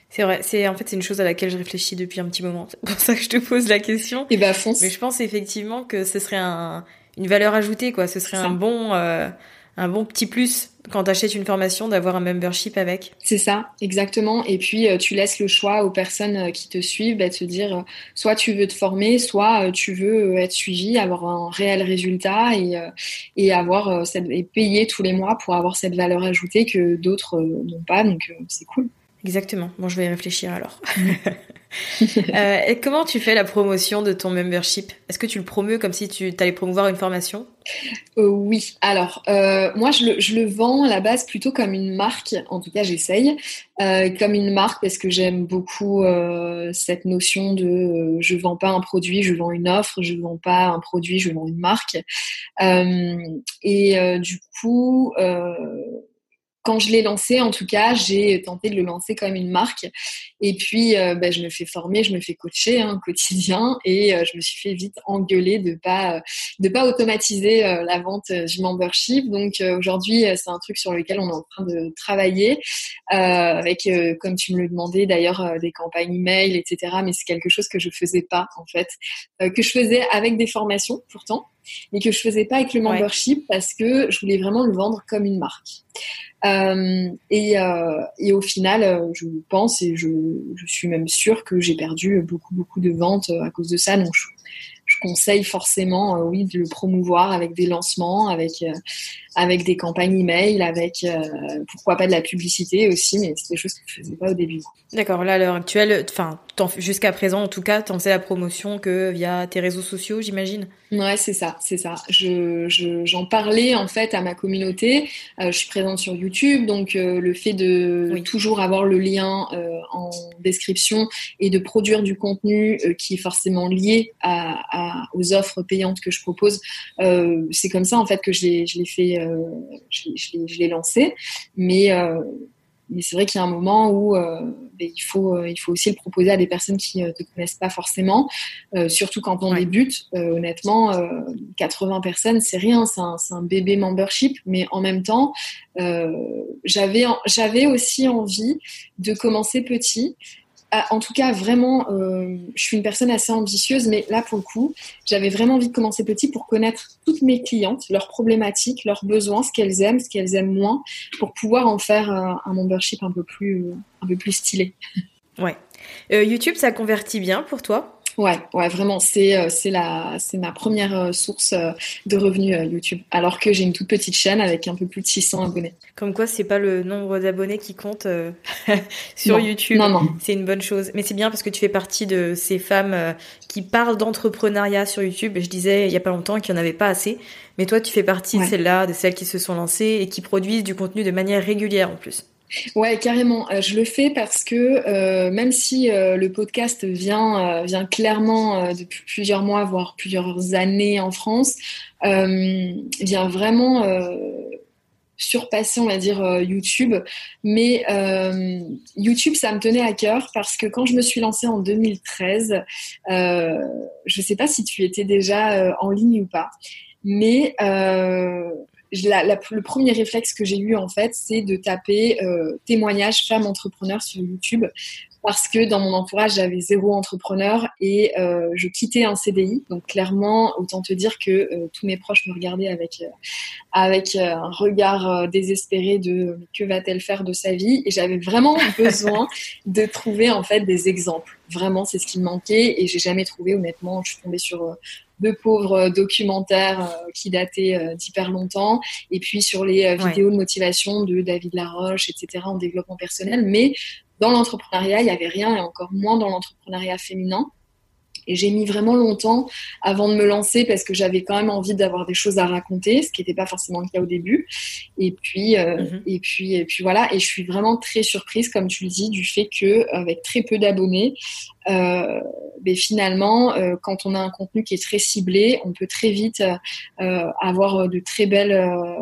C'est vrai, c'est en fait c'est une chose à laquelle je réfléchis depuis un petit moment. [LAUGHS] C'est pour ça que je te pose la question. Et eh bah ben, fonce. Mais je pense effectivement que ce serait un une valeur ajoutée, quoi. Ce serait un bon, euh, un bon petit plus quand tu achètes une formation d'avoir un membership avec. C'est ça, exactement. Et puis euh, tu laisses le choix aux personnes euh, qui te suivent bah, de se dire soit tu veux te former, soit tu veux être suivi, avoir un réel résultat et, et avoir cette, et payer tous les mois pour avoir cette valeur ajoutée que d'autres n'ont pas. Donc c'est cool. Exactement. Bon, je vais y réfléchir alors. [LAUGHS] euh, et comment tu fais la promotion de ton membership? Est-ce que tu le promeus comme si tu allais promouvoir une formation? Euh, Oui. Alors, euh, moi, je le, je le, vends à la base plutôt comme une marque. En tout cas, j'essaye. Comme une marque parce que j'aime beaucoup cette notion de je vends pas un produit, je vends une offre. Je vends pas un produit, je vends une marque. et du coup quand je l'ai lancé, en tout cas, j'ai tenté de le lancer comme une marque. Et puis, euh, bah, je me fais former, je me fais coacher hein, au quotidien, et euh, je me suis fait vite engueuler de pas de pas automatiser euh, la vente du membership. Donc aujourd'hui, c'est un truc sur lequel on est en train de travailler avec, comme tu me le demandais d'ailleurs, des campagnes email, etc. Mais c'est quelque chose que je faisais pas en fait, que je faisais avec des formations pourtant mais que je faisais pas avec le membership parce que je voulais vraiment le vendre comme une marque. Euh, et, euh, et, au final, euh, je pense et je, suis même sûre que j'ai perdu beaucoup beaucoup de ventes à cause de ça. Donc je, conseille forcément, oui, de le promouvoir avec des lancements, avec avec des campagnes email, avec pourquoi pas de la publicité aussi, mais c'est des choses que je faisais pas au début. D'accord, là à l'heure actuelle, jusqu'à présent en tout cas, t'en fais la promotion que via tes réseaux sociaux, j'imagine. Ouais, c'est ça, c'est ça. Je, j'en parlais en fait à ma communauté. Euh, je suis présente sur YouTube, donc euh, le fait de toujours avoir le lien en description et de produire du contenu qui est forcément lié à, à, aux offres payantes que je propose, c'est comme ça en fait que je l'ai, je l'ai fait euh, je, l'ai lancé. Mais, euh, mais c'est vrai qu'il y a un moment où euh, ben, il, faut, il faut aussi le proposer à des personnes qui ne te connaissent pas forcément, surtout quand on débute. honnêtement, 80 personnes, c'est rien, c'est un, un, bébé membership, mais en même temps, j'avais j'avais aussi envie de commencer petit en tout cas, vraiment, euh, je suis une personne assez ambitieuse, mais là, pour le coup, j'avais vraiment envie de commencer petit pour connaître toutes mes clientes, leurs problématiques, leurs besoins, ce qu'elles aiment, ce qu'elles aiment moins, pour pouvoir en faire euh, un membership un peu plus, un peu plus stylé. Ouais. Euh, YouTube, ça convertit bien pour toi? Ouais, ouais, vraiment, c'est euh, c'est la c'est ma première euh, source euh, de revenus YouTube. Alors que j'ai une toute petite chaîne avec un peu plus de 600 abonnés. Comme quoi, c'est pas le nombre d'abonnés qui compte [LAUGHS] sur YouTube. Non, non. C'est une bonne chose. Mais c'est bien parce que tu fais partie de ces femmes qui parlent d'entrepreneuriat sur YouTube. Je disais il y a pas longtemps qu'il y en avait pas assez. Mais toi, tu fais partie de celles-là, de celles qui se sont lancées et qui produisent du contenu de manière régulière en plus. Ouais, carrément. Euh, je le fais parce que euh, même si euh, le podcast vient, vient clairement depuis plusieurs mois, voire plusieurs années en France, vient vraiment surpasser, on va dire, YouTube. Mais YouTube, ça me tenait à cœur parce que quand je me suis lancée en 2013, je ne sais pas si tu étais déjà en ligne ou pas, mais le premier réflexe que j'ai eu en fait, c'est de taper euh, témoignage femme entrepreneur sur YouTube parce que dans mon entourage j'avais zéro entrepreneur et euh, je quittais un CDI. Donc clairement, autant te dire que euh, tous mes proches me regardaient avec avec un regard désespéré de que va-t-elle faire de sa vie? Et j'avais vraiment [LAUGHS] besoin de trouver en fait des exemples. Vraiment, c'est ce qui me manquait et j'ai jamais trouvé. Honnêtement, je suis tombée sur de pauvres documentaires euh, qui dataient euh, d'hyper longtemps, et puis sur les euh, vidéos de motivation de David Laroche, etc., en développement personnel. Mais dans l'entrepreneuriat, il n'y avait rien, et encore moins dans l'entrepreneuriat féminin. Et j'ai mis vraiment longtemps avant de me lancer parce que j'avais quand même envie d'avoir des choses à raconter, ce qui n'était pas forcément le cas au début. Et puis, euh, mhm. et puis, et puis voilà. Et je suis vraiment très surprise, comme tu le dis, du fait que avec très peu d'abonnés, euh, mais finalement, euh, quand on a un contenu qui est très ciblé, on peut très vite avoir de très belles,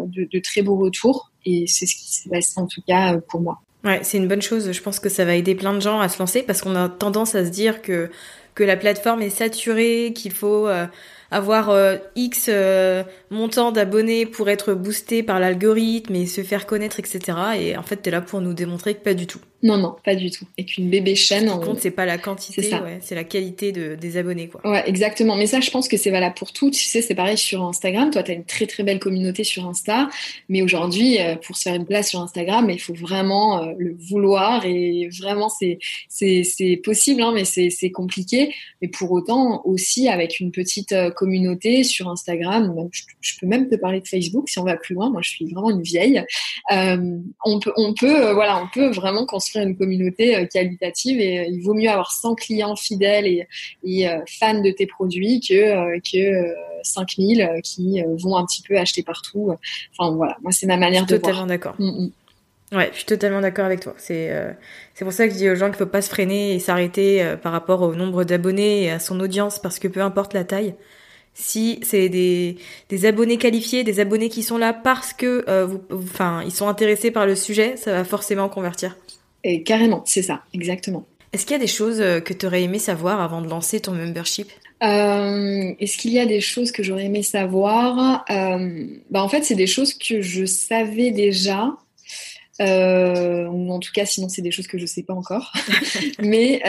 de, de, très beaux retours. Et c'est ce qui s'est passé en tout cas pour moi. Ouais, c'est une bonne chose. Je pense que ça va aider plein de gens à se lancer parce qu'on a tendance à se dire que que la plateforme est saturée, qu'il faut euh, avoir euh, X euh, montant d'abonnés pour être boosté par l'algorithme et se faire connaître, etc. Et en fait, tu es là pour nous démontrer que pas du tout. Non, non, pas du tout. Et qu'une bébé chaîne. Ce qui compte, c'est pas la quantité, c'est la qualité de, des abonnés, quoi. Ouais, exactement. Mais ça, je pense que c'est valable pour tout. Tu sais, c'est pareil sur Instagram. Toi, tu as une très très belle communauté sur Insta. Mais aujourd'hui, euh, pour se faire une place sur Instagram, il faut vraiment euh, le vouloir. Et vraiment, c'est possible, hein, mais c'est compliqué. Mais pour autant, aussi avec une petite euh, communauté sur Instagram, je, peux même te parler de Facebook si on va plus loin. Moi, je suis vraiment une vieille. on peut, on peut, voilà, on peut vraiment construire une communauté euh, qualitative et euh, il vaut mieux avoir 100 clients fidèles et, euh, fans de tes produits que, que 5000 qui vont un petit peu acheter partout. Enfin voilà, moi c'est ma manière de totalement d'accord. Mm, mm. Ouais, je suis totalement d'accord avec toi. C'est c'est pour ça que je dis aux gens qu'il faut pas se freiner et s'arrêter par rapport au nombre d'abonnés et à son audience parce que peu importe la taille, si c'est des, des abonnés qualifiés, des abonnés qui sont là parce que vous, enfin ils sont intéressés par le sujet, ça va forcément convertir. Et carrément, c'est ça, exactement. Est-ce qu'il y a des choses euh, que tu aurais aimé savoir avant de lancer ton membership? Euh, Est-ce qu'il y a des choses que j'aurais aimé savoir? Euh, bah En fait, c'est des choses que je savais déjà, euh, ou en tout cas, sinon, c'est des choses que je ne sais pas encore. [LAUGHS] mais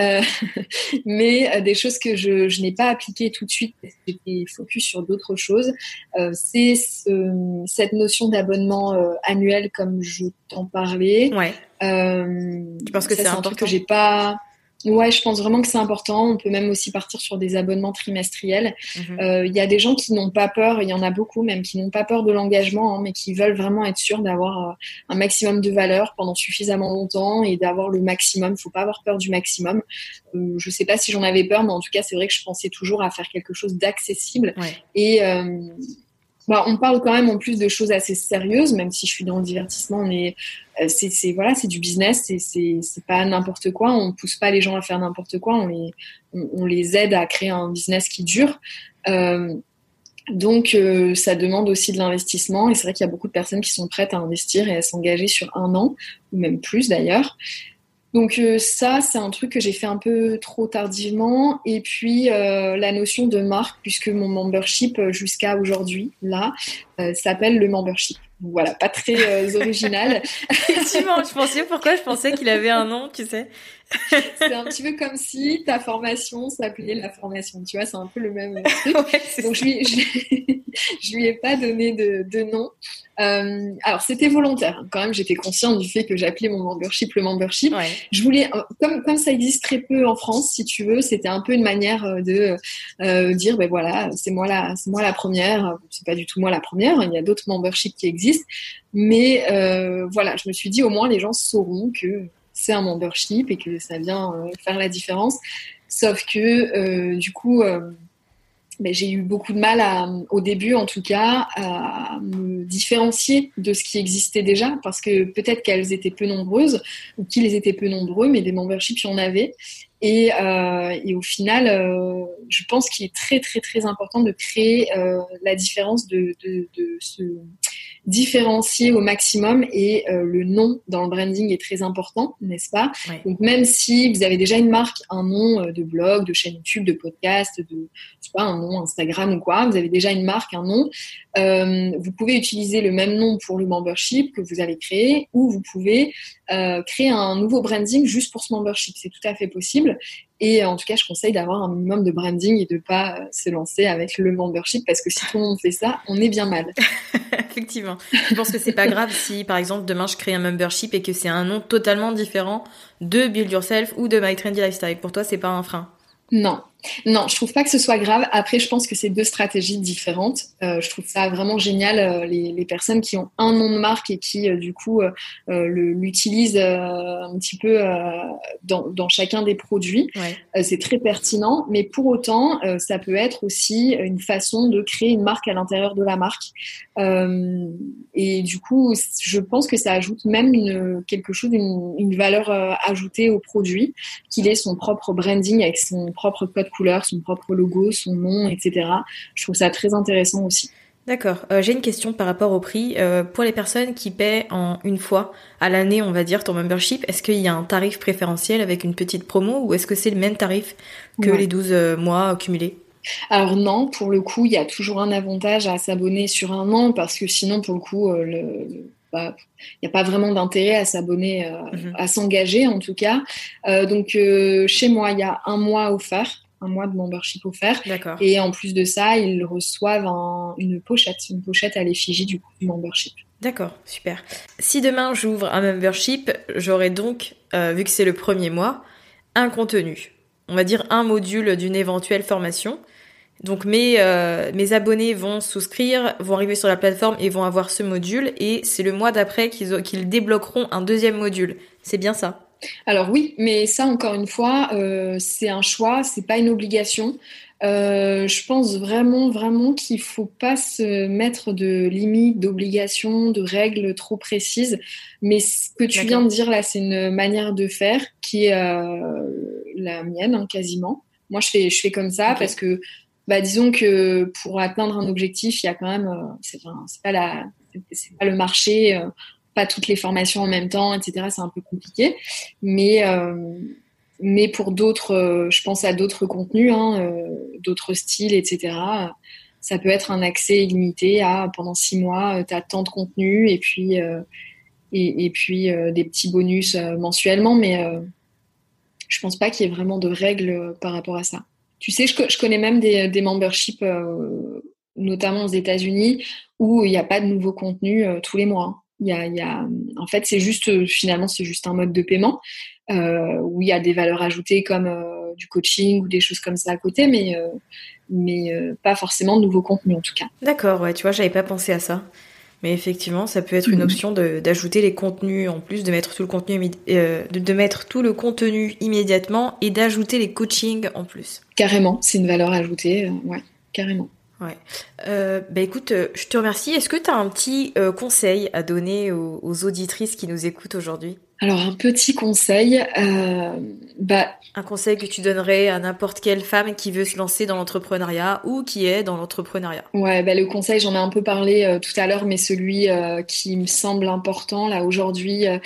mais des choses que je, je n'ai pas appliquées tout de suite parce que j'étais focus sur d'autres choses. C'est ce, cette notion d'abonnement annuel, comme je t'en parlais. Ouais. Tu penses que c'est un truc que j'ai pas Ouais, je pense vraiment que c'est important. On peut même aussi partir sur des abonnements trimestriels. Mhm. Euh, il y a des gens qui n'ont pas peur, il y en a beaucoup même qui n'ont pas peur de l'engagement, hein, mais qui veulent vraiment être sûrs d'avoir euh, un maximum de valeur pendant suffisamment longtemps et d'avoir le maximum. Il faut pas avoir peur du maximum. Euh, je sais pas si j'en avais peur, mais en tout cas, c'est vrai que je pensais toujours à faire quelque chose d'accessible. Et euh, bah, on parle quand même en plus de choses assez sérieuses, même si je suis dans le divertissement, mais euh, c'est du business, c'est pas n'importe quoi. On pousse pas les gens à faire n'importe quoi, on les on, les aide à créer un business qui dure. Euh, donc euh, ça demande aussi de l'investissement et c'est vrai qu'il y a beaucoup de personnes qui sont prêtes à investir et à s'engager sur un an ou même plus d'ailleurs. Donc euh, ça, c'est un truc que j'ai fait un peu trop tardivement. Et puis euh, la notion de marque, puisque mon membership euh, jusqu'à aujourd'hui, là, s'appelle le membership. voilà, pas très original. [LAUGHS] Effectivement, je pensais pourquoi je pensais qu'il avait un nom, tu sais. c'est un petit peu comme si ta formation s'appelait la formation, tu vois, c'est un peu le même [LAUGHS] truc. Donc je lui, [LAUGHS] je, lui ai pas donné de, de nom. Euh, alors c'était volontaire, quand même, j'étais consciente du fait que j'appelais mon membership le membership. Je voulais, euh, comme, comme ça existe très peu en France, si tu veux, c'était un peu une manière euh, de euh, dire, ben voilà, c'est moi la, c'est moi la première. C'est pas du tout moi la première. Il y a d'autres memberships qui existent, mais euh, voilà, je me suis dit au moins les gens sauront que c'est un membership et que ça vient euh, faire la différence. Sauf que euh, du coup, ben, j'ai eu beaucoup de mal au début en tout cas à me différencier de ce qui existait déjà parce que peut-être qu'elles étaient peu nombreuses ou qu'ils étaient peu nombreux, mais des memberships il y en avait. Et, euh, et au final, euh, je pense qu'il est très très très important de créer euh, la différence de, de, de ce différencier au maximum et euh, le nom dans le branding est très important, n'est-ce pas? Donc même si vous avez déjà une marque, un nom euh, de blog, de chaîne YouTube, de podcast, de je sais pas un nom Instagram ou quoi, vous avez déjà une marque, un nom, euh, vous pouvez utiliser le même nom pour le membership que vous avez créé ou vous pouvez euh, créer un nouveau branding juste pour ce membership. C'est tout à fait possible. Et en tout cas, je conseille d'avoir un minimum de branding et de pas euh, se lancer avec le membership parce que si tout le monde fait ça, on est bien mal. [LAUGHS] Effectivement. Je pense que c'est pas grave si, par exemple, demain je crée un membership et que c'est un nom totalement différent de Build Yourself ou de My Trendy Lifestyle. Pour toi, c'est pas un frein? Non, Non, je trouve pas que ce soit grave. Après, je pense que c'est deux stratégies différentes. Euh, je trouve ça vraiment génial euh, les, les, personnes qui ont un nom de marque et qui euh, du coup l'utilisent un petit peu dans, dans, chacun des produits. Ouais. c'est très pertinent, mais pour autant, ça peut être aussi une façon de créer une marque à l'intérieur de la marque. et du coup, je pense que ça ajoute même une, quelque chose, une, une valeur ajoutée au produit, qu'il ait son propre branding avec son propre code couleur, son propre logo, son nom, etc. Je trouve ça très intéressant aussi. D'accord. Euh, J'ai une question par rapport au prix. Euh, pour les personnes qui paient en une fois à l'année, on va dire, ton membership, est-ce qu'il y a un tarif préférentiel avec une petite promo ou est-ce que c'est le même tarif que ouais. les 12 euh, mois cumulés alors non, pour le coup, il y a toujours un avantage à s'abonner sur un an parce que sinon, pour le coup, euh, le, il n'y a pas vraiment d'intérêt à s'abonner, euh, -hmm. à s'engager en tout cas. Euh, donc euh, chez moi, il y a un mois offert, un mois de membership offert. Et en plus de ça, ils reçoivent un, une pochette, une pochette à l'effigie du, du membership. D'accord, super. Si demain j'ouvre un membership, j'aurai donc, euh, vu que c'est le premier mois, un contenu. On va dire un module d'une éventuelle formation. Donc mes, euh, mes abonnés vont souscrire, vont arriver sur la plateforme et vont avoir ce module et c'est le mois d'après qu'ils qu'ils débloqueront un deuxième module. C'est bien ça? Alors oui, mais ça encore une fois, euh, c'est un choix, c'est pas une obligation. Euh, je pense vraiment, vraiment qu'il faut pas se mettre de limites, d'obligations, de règles trop précises. Mais ce que tu viens de dire là, c'est une manière de faire qui est la mienne, hein, quasiment. Moi, je fais, je fais comme ça okay. parce que bah, disons que pour atteindre un objectif, il y a quand même, euh, c'est pas la, c'est pas le marché, euh, pas toutes les formations en même temps, etc. C'est un peu compliqué, mais euh, mais pour d'autres, je pense à d'autres contenus, hein, d'autres styles, etc. Ça peut être un accès illimité à pendant six mois, tu as tant de contenu et puis et, puis des petits bonus mensuellement, mais je pense pas qu'il y ait vraiment de règles par rapport à ça. Tu sais, je, connais même des, des memberships, euh, notamment aux États-Unis, où il n'y a pas de nouveau contenu euh, tous les mois. Il y a, il y a, en fait, c'est juste, finalement, c'est juste un mode de paiement euh, où il y a des valeurs ajoutées comme euh, du coaching ou des choses comme ça à côté, mais, euh, mais pas forcément de nouveau contenu en tout cas. D'accord, ouais, tu vois, j'avais pas pensé à ça. Mais effectivement, ça peut être une option d'ajouter les contenus en plus, de mettre tout le contenu, euh, de, de, mettre tout le contenu immédiatement et d'ajouter les coachings en plus. Carrément, c'est une valeur ajoutée, euh, ouais, carrément. Ouais. Euh, bah écoute, je te remercie. Est-ce que tu as un petit euh, conseil à donner aux, aux, auditrices qui nous écoutent aujourd'hui? Alors un petit conseil, euh, bah un conseil que tu donnerais à n'importe quelle femme qui veut se lancer dans l'entrepreneuriat ou qui est dans l'entrepreneuriat? Ouais, bah le conseil, j'en ai un peu parlé euh, tout à l'heure, mais celui euh, qui me semble important là aujourd'hui, euh,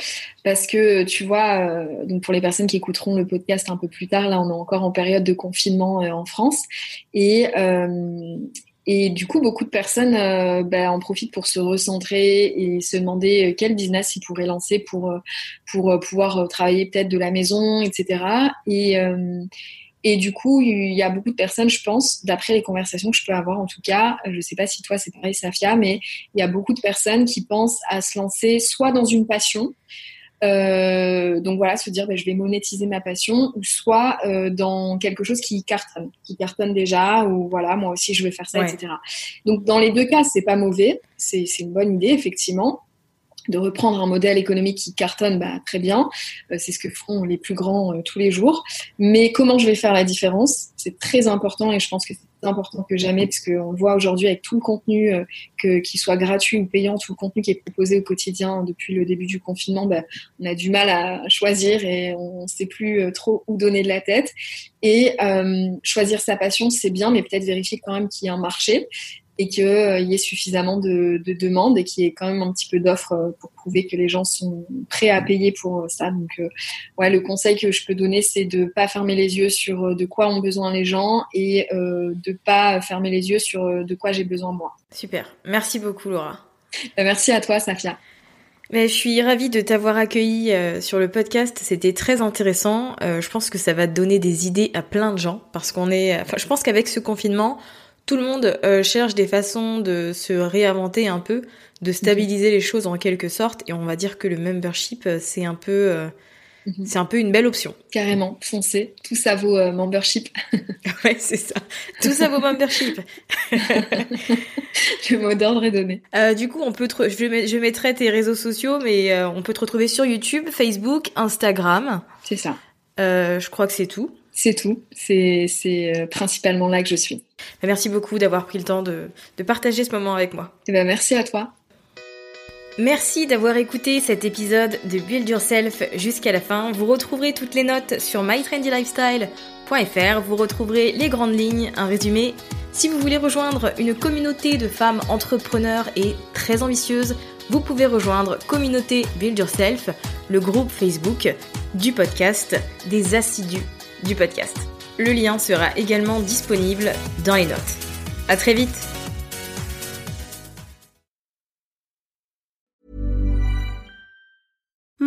parce que tu vois, donc pour les personnes qui écouteront le podcast un peu plus tard, là on est encore en période de confinement en France et et du coup, beaucoup de personnes euh, bah, en profitent pour se recentrer et se demander quel business ils pourraient lancer pour, pour pouvoir travailler peut-être de la maison, etc. Et, euh, et du coup, il y a beaucoup de personnes, je pense, d'après les conversations que je peux avoir en tout cas, je ne sais pas si toi c'est pareil, Safia, mais il y a beaucoup de personnes qui pensent à se lancer soit dans une passion, euh, donc voilà, se dire ben, je vais monétiser ma passion, ou soit euh, dans quelque chose qui cartonne, qui cartonne déjà, ou voilà, moi aussi je vais faire ça, ouais. etc. Donc dans les deux cas, c'est pas mauvais, c'est une bonne idée effectivement de reprendre un modèle économique qui cartonne, bah, très bien. Euh, c'est ce que feront les plus grands euh, tous les jours. Mais comment je vais faire la différence? C'est très important et je pense que c'est important que jamais parce qu'on voit aujourd'hui avec tout le contenu, euh, que qu'il soit gratuit ou payant, tout le contenu qui est proposé au quotidien depuis le début du confinement, bah, on a du mal à choisir et on ne sait plus trop où donner de la tête. Et euh, choisir sa passion, c'est bien, mais peut-être vérifier quand même qu'il y a un marché et qu'il euh, y ait suffisamment de, de demandes et qu'il y ait quand même un petit peu d'offres euh, pour prouver que les gens sont prêts à payer pour ça. Donc, euh, ouais, le conseil que je peux donner, c'est de pas fermer les yeux sur de quoi ont besoin les gens et euh, de pas fermer les yeux sur de quoi j'ai besoin moi. Super. Merci beaucoup, Laura. Merci à toi, Safia. Mais je suis ravie de t'avoir accueilli euh, sur le podcast. C'était très intéressant. Euh, je pense que ça va donner des idées à plein de gens parce qu'on est. Enfin, je pense qu'avec ce confinement, tout le monde euh, cherche des façons de se réinventer un peu, de stabiliser mmh. les choses en quelque sorte. Et on va dire que le membership, c'est un peu, euh, Mhm. C'est un peu une belle option. Carrément, foncez. Tout ça vaut euh, membership. [LAUGHS] ouais, c'est ça. Tout ça vaut membership. [LAUGHS] Le mot d'ordre est donné. Euh, du coup, on peut te je, je mettrai tes réseaux sociaux, mais euh, on peut te retrouver sur YouTube, Facebook, Instagram. C'est ça. Euh, je crois que c'est tout. C'est tout. C'est euh, principalement là que je suis. Merci beaucoup d'avoir pris le temps de, de partager ce moment avec moi. Eh ben, merci à toi. Merci d'avoir écouté cet épisode de Build Yourself jusqu'à la fin. Vous retrouverez toutes les notes sur mytrendylifestyle.fr. Vous retrouverez les grandes lignes, un résumé. Si vous voulez rejoindre une communauté de femmes entrepreneurs et très ambitieuses, vous pouvez rejoindre Communauté Build Yourself, le groupe Facebook du podcast, des assidus du podcast. Le lien sera également disponible dans les notes. À très vite!